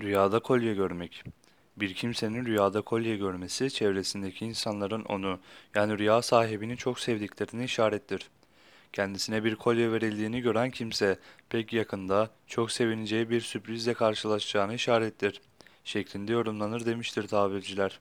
Rüyada kolye görmek. Bir kimsenin rüyada kolye görmesi çevresindeki insanların onu yani rüya sahibini çok sevdiklerini işarettir. Kendisine bir kolye verildiğini gören kimse pek yakında çok sevineceği bir sürprizle karşılaşacağını işarettir şeklinde yorumlanır demiştir tabirciler.